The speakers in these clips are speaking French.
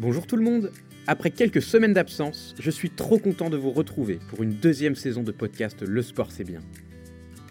Bonjour tout le monde Après quelques semaines d'absence, je suis trop content de vous retrouver pour une deuxième saison de podcast Le Sport c'est bien.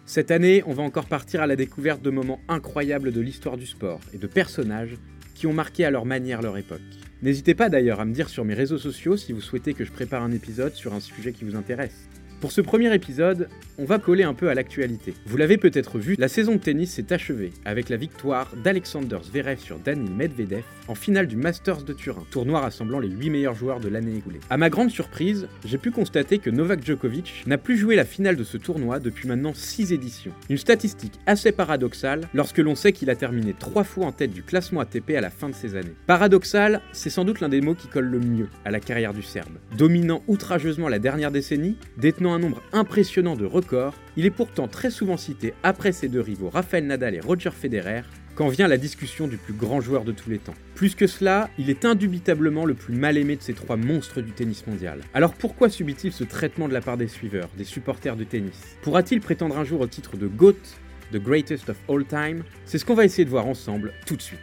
Cette année, on va encore partir à la découverte de moments incroyables de l'histoire du sport et de personnages qui ont marqué à leur manière leur époque. N'hésitez pas d'ailleurs à me dire sur mes réseaux sociaux si vous souhaitez que je prépare un épisode sur un sujet qui vous intéresse. Pour ce premier épisode, on va coller un peu à l'actualité. Vous l'avez peut-être vu, la saison de tennis s'est achevée avec la victoire d'Alexander Zverev sur Danil Medvedev en finale du Masters de Turin, tournoi rassemblant les 8 meilleurs joueurs de l'année écoulée. À ma grande surprise, j'ai pu constater que Novak Djokovic n'a plus joué la finale de ce tournoi depuis maintenant 6 éditions. Une statistique assez paradoxale lorsque l'on sait qu'il a terminé 3 fois en tête du classement ATP à la fin de ces années. Paradoxal, c'est sans doute l'un des mots qui colle le mieux à la carrière du Serbe. Dominant outrageusement la dernière décennie, détenant un nombre impressionnant de records, il est pourtant très souvent cité après ses deux rivaux Rafael Nadal et Roger Federer quand vient la discussion du plus grand joueur de tous les temps. Plus que cela, il est indubitablement le plus mal aimé de ces trois monstres du tennis mondial. Alors pourquoi subit-il ce traitement de la part des suiveurs, des supporters de tennis? Pourra-t-il prétendre un jour au titre de GOAT, The Greatest of All Time? C'est ce qu'on va essayer de voir ensemble tout de suite.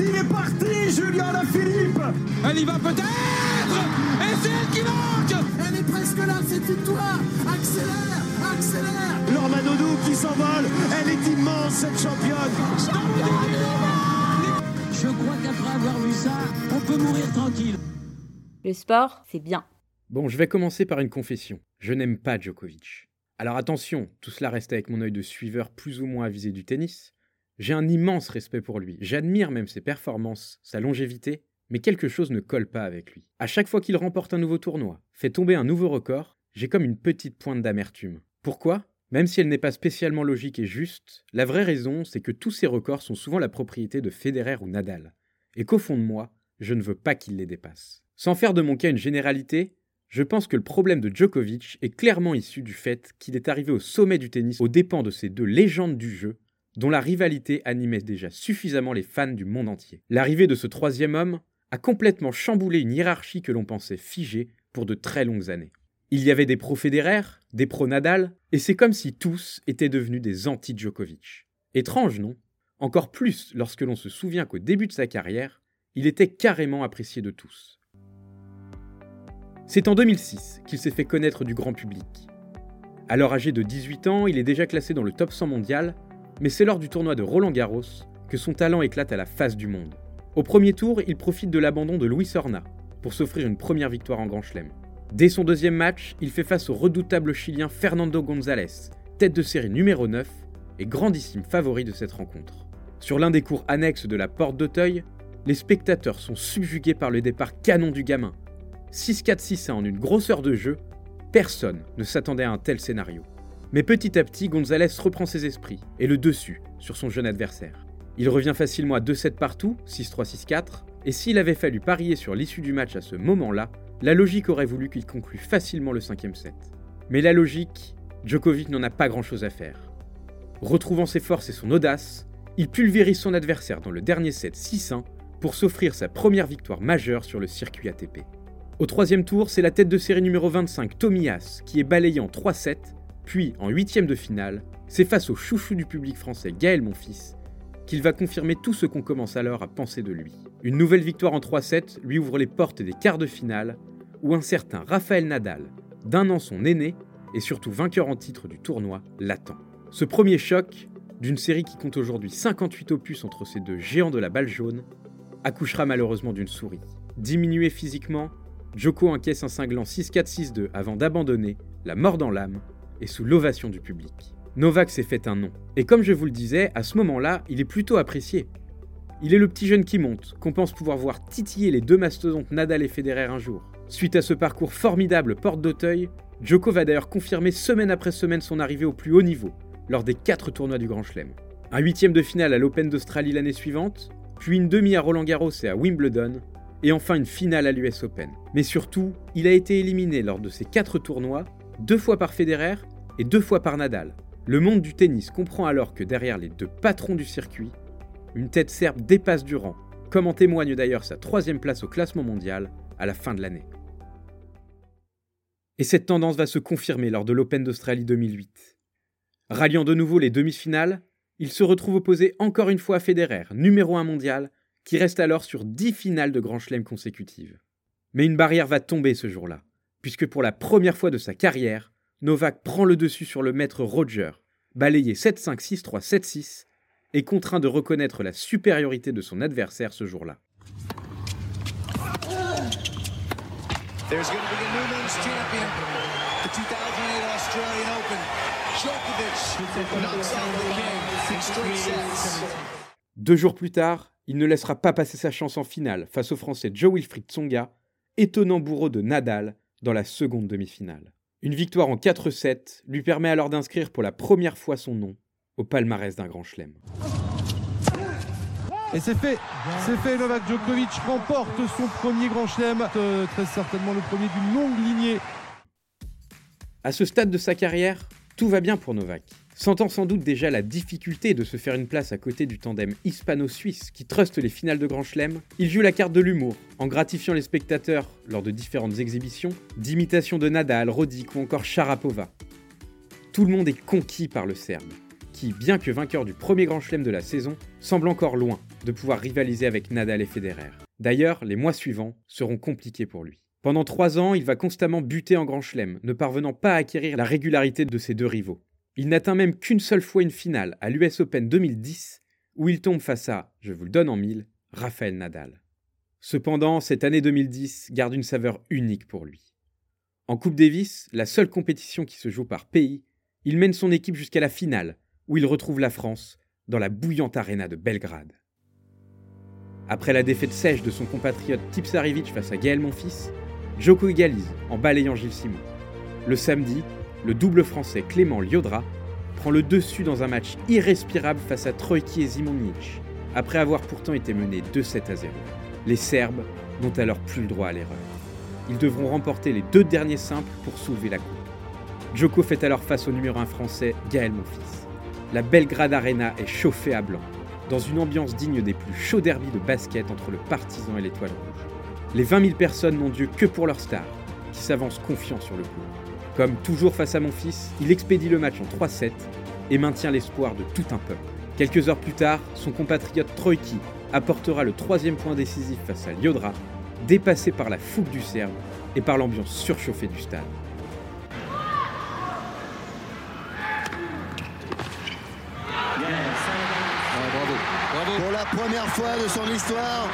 Il est parti, Julien Philippe Elle y va peut-être Et c'est elle qui manque Elle est presque là, cette victoire Accélère, accélère Lormanodou qui s'envole, elle est immense cette championne Je crois qu'après avoir vu ça, on peut mourir tranquille. Le sport, c'est bien. Bon, je vais commencer par une confession. Je n'aime pas Djokovic. Alors attention, tout cela reste avec mon œil de suiveur plus ou moins avisé du tennis. J'ai un immense respect pour lui, j'admire même ses performances, sa longévité, mais quelque chose ne colle pas avec lui. À chaque fois qu'il remporte un nouveau tournoi, fait tomber un nouveau record, j'ai comme une petite pointe d'amertume. Pourquoi? Même si elle n'est pas spécialement logique et juste, la vraie raison, c'est que tous ces records sont souvent la propriété de Federer ou Nadal, et qu'au fond de moi, je ne veux pas qu'il les dépasse. Sans faire de mon cas une généralité, je pense que le problème de Djokovic est clairement issu du fait qu'il est arrivé au sommet du tennis aux dépens de ces deux légendes du jeu, dont la rivalité animait déjà suffisamment les fans du monde entier. L'arrivée de ce troisième homme a complètement chamboulé une hiérarchie que l'on pensait figée pour de très longues années. Il y avait des pro-Federer, des pro-Nadal, et c'est comme si tous étaient devenus des anti-Djokovic. Étrange, non? Encore plus lorsque l'on se souvient qu'au début de sa carrière, il était carrément apprécié de tous. C'est en 2006 qu'il s'est fait connaître du grand public. Alors âgé de 18 ans, il est déjà classé dans le top 100 mondial mais c'est lors du tournoi de Roland Garros que son talent éclate à la face du monde. Au premier tour, il profite de l'abandon de Louis Sorna pour s'offrir une première victoire en Grand Chelem. Dès son deuxième match, il fait face au redoutable Chilien Fernando González, tête de série numéro 9 et grandissime favori de cette rencontre. Sur l'un des cours annexes de la Porte d'Auteuil, les spectateurs sont subjugués par le départ canon du gamin. 6-4-6-1 en une grosseur de jeu, personne ne s'attendait à un tel scénario. Mais petit à petit, Gonzalez reprend ses esprits et le dessus sur son jeune adversaire. Il revient facilement à 2-7 partout, 6-3-6-4, et s'il avait fallu parier sur l'issue du match à ce moment-là, la logique aurait voulu qu'il conclue facilement le cinquième set. Mais la logique, Djokovic n'en a pas grand-chose à faire. Retrouvant ses forces et son audace, il pulvérise son adversaire dans le dernier set 6-1 pour s'offrir sa première victoire majeure sur le circuit ATP. Au troisième tour, c'est la tête de série numéro 25, Tomias, qui est balayé en 3-7 puis, en huitième de finale, c'est face au chouchou du public français Gaël Monfils qu'il va confirmer tout ce qu'on commence alors à penser de lui. Une nouvelle victoire en 3-7 lui ouvre les portes des quarts de finale, où un certain Raphaël Nadal, d'un an son aîné, et surtout vainqueur en titre du tournoi, l'attend. Ce premier choc, d'une série qui compte aujourd'hui 58 opus entre ces deux géants de la balle jaune, accouchera malheureusement d'une souris. Diminué physiquement, Joko encaisse un cinglant 6-4-6-2 avant d'abandonner, la mort dans l'âme, et sous l'ovation du public. Novak s'est fait un nom. Et comme je vous le disais, à ce moment-là, il est plutôt apprécié. Il est le petit jeune qui monte, qu'on pense pouvoir voir titiller les deux mastodontes Nadal et Federer un jour. Suite à ce parcours formidable porte d'Auteuil, Djoko va d'ailleurs confirmer semaine après semaine son arrivée au plus haut niveau, lors des quatre tournois du Grand Chelem. Un huitième de finale à l'Open d'Australie l'année suivante, puis une demi à Roland Garros et à Wimbledon, et enfin une finale à l'US Open. Mais surtout, il a été éliminé lors de ces quatre tournois, deux fois par Federer et deux fois par Nadal. Le monde du tennis comprend alors que derrière les deux patrons du circuit, une tête serbe dépasse Durand, comme en témoigne d'ailleurs sa troisième place au classement mondial à la fin de l'année. Et cette tendance va se confirmer lors de l'Open d'Australie 2008. Ralliant de nouveau les demi-finales, il se retrouve opposé encore une fois à Federer, numéro 1 mondial, qui reste alors sur 10 finales de Grand Chelem consécutives. Mais une barrière va tomber ce jour-là, puisque pour la première fois de sa carrière, Novak prend le dessus sur le maître Roger, balayé 7-5, 6-3, 7-6, et contraint de reconnaître la supériorité de son adversaire ce jour-là. Deux jours plus tard, il ne laissera pas passer sa chance en finale face au Français Joe Wilfried Tsonga, étonnant bourreau de Nadal dans la seconde demi-finale. Une victoire en 4-7 lui permet alors d'inscrire pour la première fois son nom au palmarès d'un grand chelem. Et c'est fait, c'est fait, Novak Djokovic remporte son premier grand chelem, euh, très certainement le premier d'une longue lignée. À ce stade de sa carrière, tout va bien pour Novak. Sentant sans doute déjà la difficulté de se faire une place à côté du tandem hispano-suisse qui truste les finales de Grand Chelem, il joue la carte de l'humour en gratifiant les spectateurs lors de différentes exhibitions d'imitations de Nadal, Roddick ou encore Sharapova. Tout le monde est conquis par le Serbe, qui, bien que vainqueur du premier Grand Chelem de la saison, semble encore loin de pouvoir rivaliser avec Nadal et Federer. D'ailleurs, les mois suivants seront compliqués pour lui. Pendant trois ans, il va constamment buter en Grand Chelem, ne parvenant pas à acquérir la régularité de ses deux rivaux. Il n'atteint même qu'une seule fois une finale à l'US Open 2010, où il tombe face à, je vous le donne en mille, Raphaël Nadal. Cependant, cette année 2010 garde une saveur unique pour lui. En Coupe Davis, la seule compétition qui se joue par pays, il mène son équipe jusqu'à la finale, où il retrouve la France, dans la bouillante arena de Belgrade. Après la défaite sèche de son compatriote Tipsarevich face à Gaël Monfils, Joko égalise en balayant Gilles Simon. Le samedi, le double français Clément Liodra prend le dessus dans un match irrespirable face à Trojki et Zimonjic, après avoir pourtant été mené 2-7 à 0. Les Serbes n'ont alors plus le droit à l'erreur. Ils devront remporter les deux derniers simples pour soulever la coupe. Joko fait alors face au numéro 1 français Gaël Monfils. La Belgrade Arena est chauffée à blanc, dans une ambiance digne des plus chauds derbys de basket entre le Partisan et l'Étoile Rouge. Les 20 000 personnes n'ont Dieu que pour leur star, qui s'avance confiant sur le coup. Comme toujours face à mon fils, il expédie le match en 3-7 et maintient l'espoir de tout un peuple. Quelques heures plus tard, son compatriote Troïki apportera le troisième point décisif face à Liodra, dépassé par la fougue du Serbe et par l'ambiance surchauffée du stade. Pour la première fois de son histoire,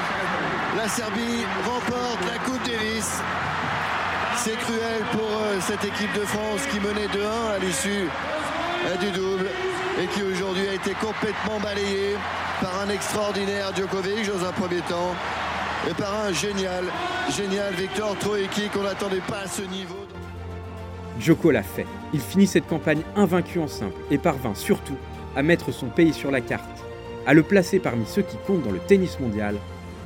la Serbie remporte la Coupe Davis. C'est cruel pour euh, cette équipe de France qui menait 2-1 à l'issue euh, du double et qui aujourd'hui a été complètement balayée par un extraordinaire Djokovic dans un premier temps et par un génial, génial Victor Troicki qu'on n'attendait pas à ce niveau. Djoko l'a fait. Il finit cette campagne invaincu en simple et parvint surtout à mettre son pays sur la carte, à le placer parmi ceux qui comptent dans le tennis mondial,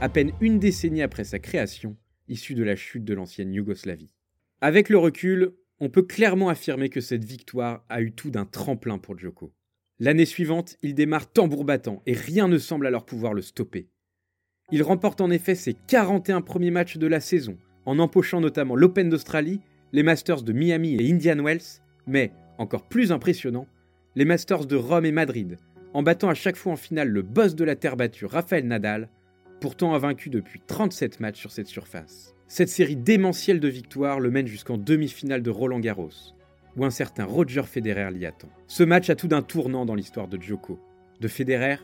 à peine une décennie après sa création, issue de la chute de l'ancienne Yougoslavie. Avec le recul, on peut clairement affirmer que cette victoire a eu tout d'un tremplin pour Djoko. L'année suivante, il démarre tambour battant et rien ne semble alors pouvoir le stopper. Il remporte en effet ses 41 premiers matchs de la saison, en empochant notamment l'Open d'Australie, les Masters de Miami et Indian Wells, mais, encore plus impressionnant, les Masters de Rome et Madrid, en battant à chaque fois en finale le boss de la terre battue Rafael Nadal, pourtant invaincu depuis 37 matchs sur cette surface. Cette série démentielle de victoires le mène jusqu'en demi-finale de Roland Garros, où un certain Roger Federer l'y attend. Ce match a tout d'un tournant dans l'histoire de Djoko, de Federer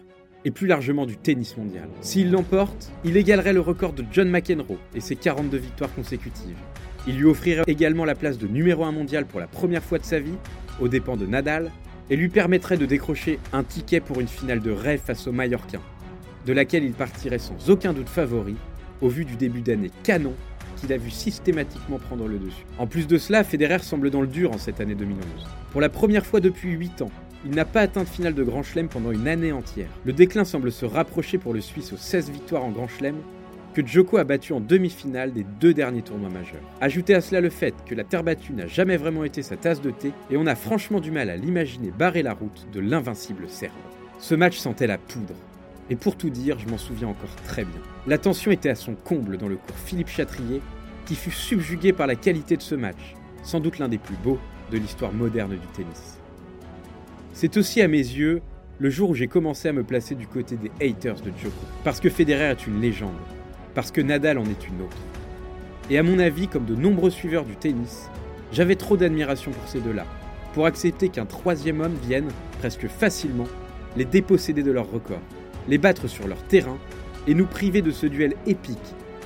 et plus largement du tennis mondial. S'il l'emporte, il égalerait le record de John McEnroe et ses 42 victoires consécutives. Il lui offrirait également la place de numéro 1 mondial pour la première fois de sa vie, aux dépens de Nadal, et lui permettrait de décrocher un ticket pour une finale de rêve face aux Mallorquins, de laquelle il partirait sans aucun doute favori, au vu du début d'année canon qu'il a vu systématiquement prendre le dessus. En plus de cela, Federer semble dans le dur en cette année 2011. Pour la première fois depuis 8 ans, il n'a pas atteint de finale de Grand Chelem pendant une année entière. Le déclin semble se rapprocher pour le Suisse aux 16 victoires en Grand Chelem que Djoko a battu en demi-finale des deux derniers tournois majeurs. Ajoutez à cela le fait que la terre battue n'a jamais vraiment été sa tasse de thé et on a franchement du mal à l'imaginer barrer la route de l'invincible Serbe. Ce match sentait la poudre. Et pour tout dire, je m'en souviens encore très bien. La tension était à son comble dans le cours Philippe Chatrier, qui fut subjugué par la qualité de ce match, sans doute l'un des plus beaux de l'histoire moderne du tennis. C'est aussi à mes yeux le jour où j'ai commencé à me placer du côté des haters de Djoko. Parce que Federer est une légende, parce que Nadal en est une autre. Et à mon avis, comme de nombreux suiveurs du tennis, j'avais trop d'admiration pour ces deux-là, pour accepter qu'un troisième homme vienne, presque facilement, les déposséder de leur record, les battre sur leur terrain et nous priver de ce duel épique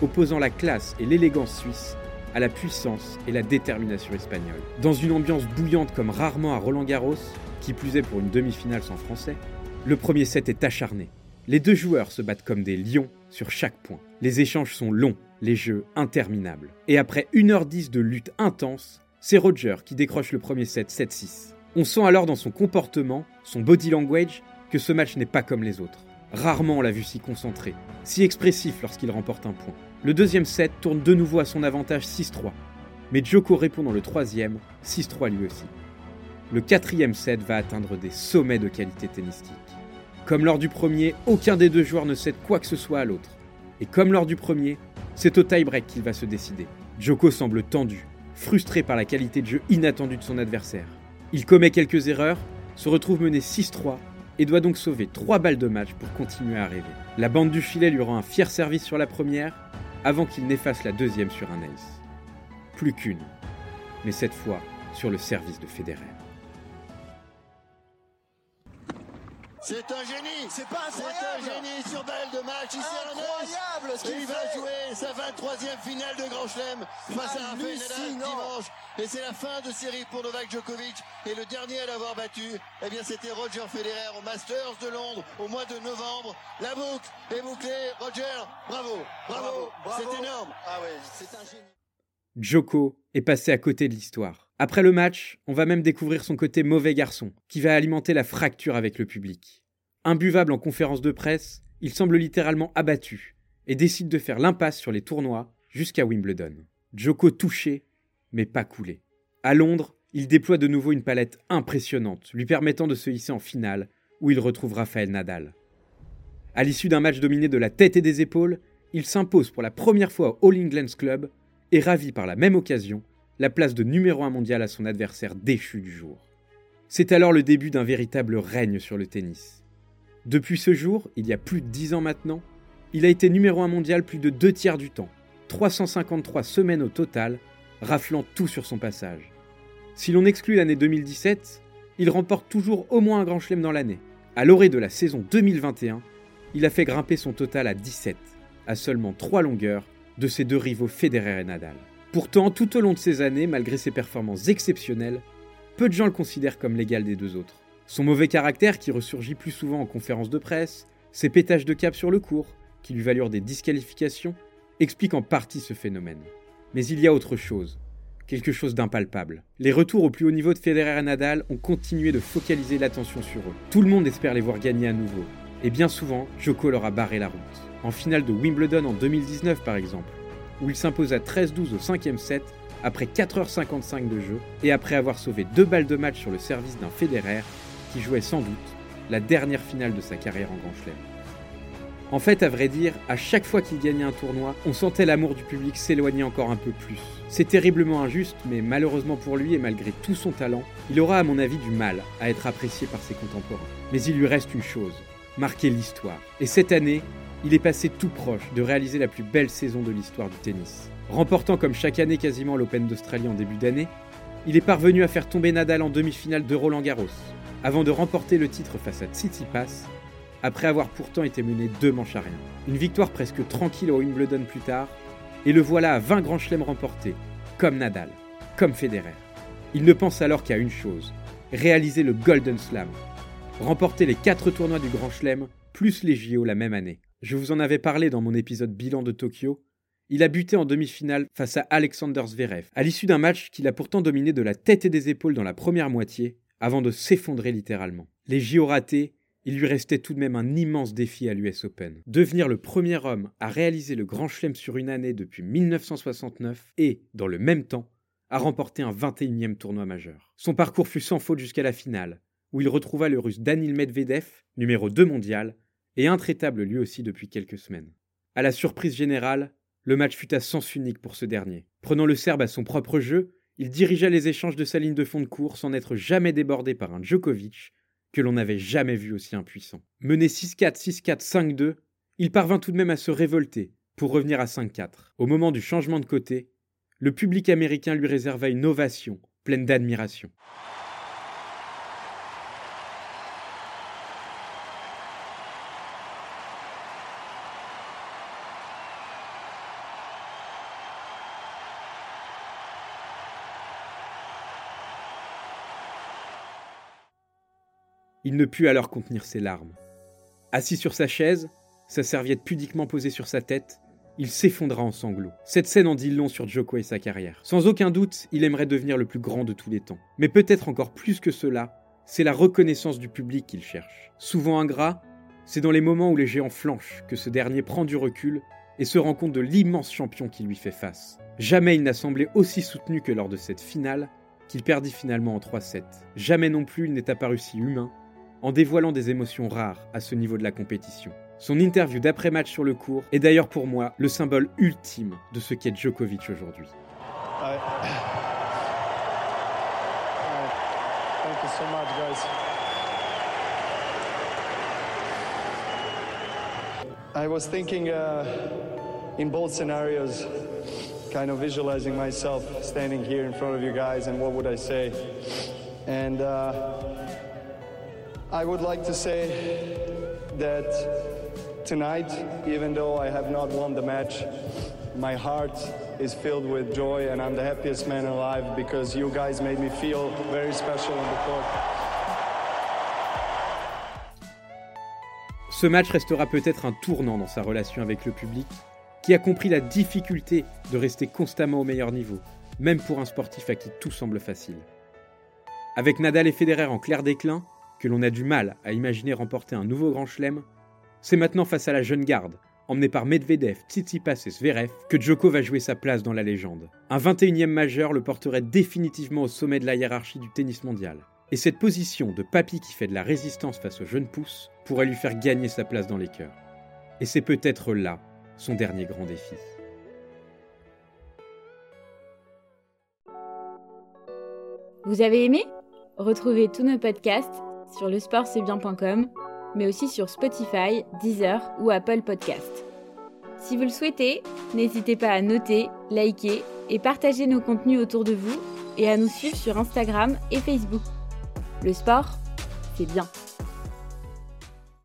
opposant la classe et l'élégance suisse à la puissance et la détermination espagnole. Dans une ambiance bouillante comme rarement à Roland Garros, qui plus est pour une demi-finale sans français, le premier set est acharné. Les deux joueurs se battent comme des lions sur chaque point. Les échanges sont longs, les jeux interminables. Et après 1h10 de lutte intense, c'est Roger qui décroche le premier set 7-6. On sent alors dans son comportement, son body language, que ce match n'est pas comme les autres. Rarement on l'a vu si concentré, si expressif lorsqu'il remporte un point. Le deuxième set tourne de nouveau à son avantage 6-3. Mais Djoko répond dans le troisième, 6-3 lui aussi. Le quatrième set va atteindre des sommets de qualité tennistique. Comme lors du premier, aucun des deux joueurs ne cède quoi que ce soit à l'autre. Et comme lors du premier, c'est au tie-break qu'il va se décider. Djoko semble tendu, frustré par la qualité de jeu inattendue de son adversaire. Il commet quelques erreurs, se retrouve mené 6-3 et doit donc sauver 3 balles de match pour continuer à rêver. La bande du filet lui rend un fier service sur la première, avant qu'il n'efface la deuxième sur un ace. Plus qu'une, mais cette fois sur le service de Federer. C'est un génie C'est pas C'est un génie sur balle de match, ace. Incroyable ce qu'il il va jouer sa 23e finale de Grand Chelem face à Rafael Nadal dimanche. Et c'est la fin de série pour Novak Djokovic. Et le dernier à l'avoir battu, eh bien c'était Roger Federer au Masters de Londres au mois de novembre. La boucle est bouclée. Roger, bravo, bravo, Bravo. c'est énorme. Ah ouais, c'est un génie. Joko est passé à côté de l'histoire. Après le match, on va même découvrir son côté mauvais garçon, qui va alimenter la fracture avec le public. Imbuvable en conférence de presse, il semble littéralement abattu et décide de faire l'impasse sur les tournois jusqu'à Wimbledon. Joko touché, mais pas coulé. À Londres, il déploie de nouveau une palette impressionnante, lui permettant de se hisser en finale, où il retrouve Rafael Nadal. À l'issue d'un match dominé de la tête et des épaules, il s'impose pour la première fois au All England's Club et ravit par la même occasion la place de numéro 1 mondial à son adversaire déchu du jour. C'est alors le début d'un véritable règne sur le tennis. Depuis ce jour, il y a plus de 10 ans maintenant, il a été numéro 1 mondial plus de deux tiers du temps, 353 semaines au total, raflant tout sur son passage. Si l'on exclut l'année 2017, il remporte toujours au moins un grand chelem dans l'année. À l'orée de la saison 2021, il a fait grimper son total à 17, à seulement 3 longueurs de ses deux rivaux Federer et Nadal. Pourtant, tout au long de ces années, malgré ses performances exceptionnelles, peu de gens le considèrent comme l'égal des deux autres. Son mauvais caractère, qui ressurgit plus souvent en conférence de presse, ses pétages de cap sur le cours, qui lui valurent des disqualifications, expliquent en partie ce phénomène. Mais il y a autre chose, quelque chose d'impalpable. Les retours au plus haut niveau de Federer et Nadal ont continué de focaliser l'attention sur eux. Tout le monde espère les voir gagner à nouveau. Et bien souvent, Joko leur a barré la route. En finale de Wimbledon en 2019 par exemple, où il s'impose à 13-12 au cinquième set, après 4h55 de jeu, et après avoir sauvé deux balles de match sur le service d'un Federer, qui jouait sans doute la dernière finale de sa carrière en Grand Chelem. En fait, à vrai dire, à chaque fois qu'il gagnait un tournoi, on sentait l'amour du public s'éloigner encore un peu plus. C'est terriblement injuste, mais malheureusement pour lui et malgré tout son talent, il aura à mon avis du mal à être apprécié par ses contemporains. Mais il lui reste une chose, marquer l'histoire. Et cette année, il est passé tout proche de réaliser la plus belle saison de l'histoire du tennis. Remportant comme chaque année quasiment l'Open d'Australie en début d'année, il est parvenu à faire tomber Nadal en demi-finale de Roland Garros, avant de remporter le titre face à Tsitsipas, après avoir pourtant été mené deux manches à rien. Une victoire presque tranquille au Wimbledon plus tard, et le voilà à 20 grands chelems remportés, comme Nadal, comme Federer. Il ne pense alors qu'à une chose, réaliser le Golden Slam, remporter les quatre tournois du Grand Chelem, plus les JO la même année. Je vous en avais parlé dans mon épisode bilan de Tokyo. Il a buté en demi-finale face à Alexander Zverev, à l'issue d'un match qu'il a pourtant dominé de la tête et des épaules dans la première moitié, avant de s'effondrer littéralement. Les JO ratés, il lui restait tout de même un immense défi à l'US Open. Devenir le premier homme à réaliser le Grand Chelem sur une année depuis 1969 et, dans le même temps, à remporter un 21e tournoi majeur. Son parcours fut sans faute jusqu'à la finale, où il retrouva le russe Danil Medvedev, numéro 2 mondial, et intraitable lui aussi depuis quelques semaines. À la surprise générale, le match fut à sens unique pour ce dernier. Prenant le Serbe à son propre jeu, il dirigea les échanges de sa ligne de fond de cours sans n'être jamais débordé par un Djokovic que l'on n'avait jamais vu aussi impuissant. Mené 6-4, 6-4, 5-2, il parvint tout de même à se révolter pour revenir à 5-4. Au moment du changement de côté, le public américain lui réserva une ovation pleine d'admiration. Il ne put alors contenir ses larmes. Assis sur sa chaise, sa serviette pudiquement posée sur sa tête, il s'effondra en sanglots. Cette scène en dit long sur Joko et sa carrière. Sans aucun doute, il aimerait devenir le plus grand de tous les temps. Mais peut-être encore plus que cela, c'est la reconnaissance du public qu'il cherche. Souvent ingrat, c'est dans les moments où les géants flanchent que ce dernier prend du recul et se rend compte de l'immense champion qui lui fait face. Jamais il n'a semblé aussi soutenu que lors de cette finale, qu'il perdit finalement en 3-7. Jamais non plus il n'est apparu si humain, en dévoilant des émotions rares à ce niveau de la compétition. Son interview d'après-match sur le court est d'ailleurs pour moi le symbole ultime de ce qu'est Djokovic aujourd'hui. I was thinking uh, in both scenarios, kind of visualizing myself standing here in front of you guys and what would I say? And uh, I would like to say that tonight, even though I have not won the match, my heart is filled with joy and I'm the happiest man alive because you guys made me feel very special on the court. Ce match restera peut-être un tournant dans sa relation avec le public, qui a compris la difficulté de rester constamment au meilleur niveau, même pour un sportif à qui tout semble facile. Avec Nadal et Federer en clair déclin, que l'on a du mal à imaginer remporter un nouveau grand chelem, c'est maintenant face à la jeune garde, emmenée par Medvedev, Tsitsipas et Zverev, que Djoko va jouer sa place dans la légende. Un 21e majeur le porterait définitivement au sommet de la hiérarchie du tennis mondial. Et cette position de papy qui fait de la résistance face aux jeunes pousses pourrait lui faire gagner sa place dans les cœurs. Et c'est peut-être là son dernier grand défi. Vous avez aimé? Retrouvez tous nos podcasts sur lesportcestbien.com, mais aussi sur Spotify, Deezer ou Apple Podcasts. Si vous le souhaitez, n'hésitez pas à noter, liker et partager nos contenus autour de vous et à nous suivre sur Instagram et Facebook. Le sport, c'est bien.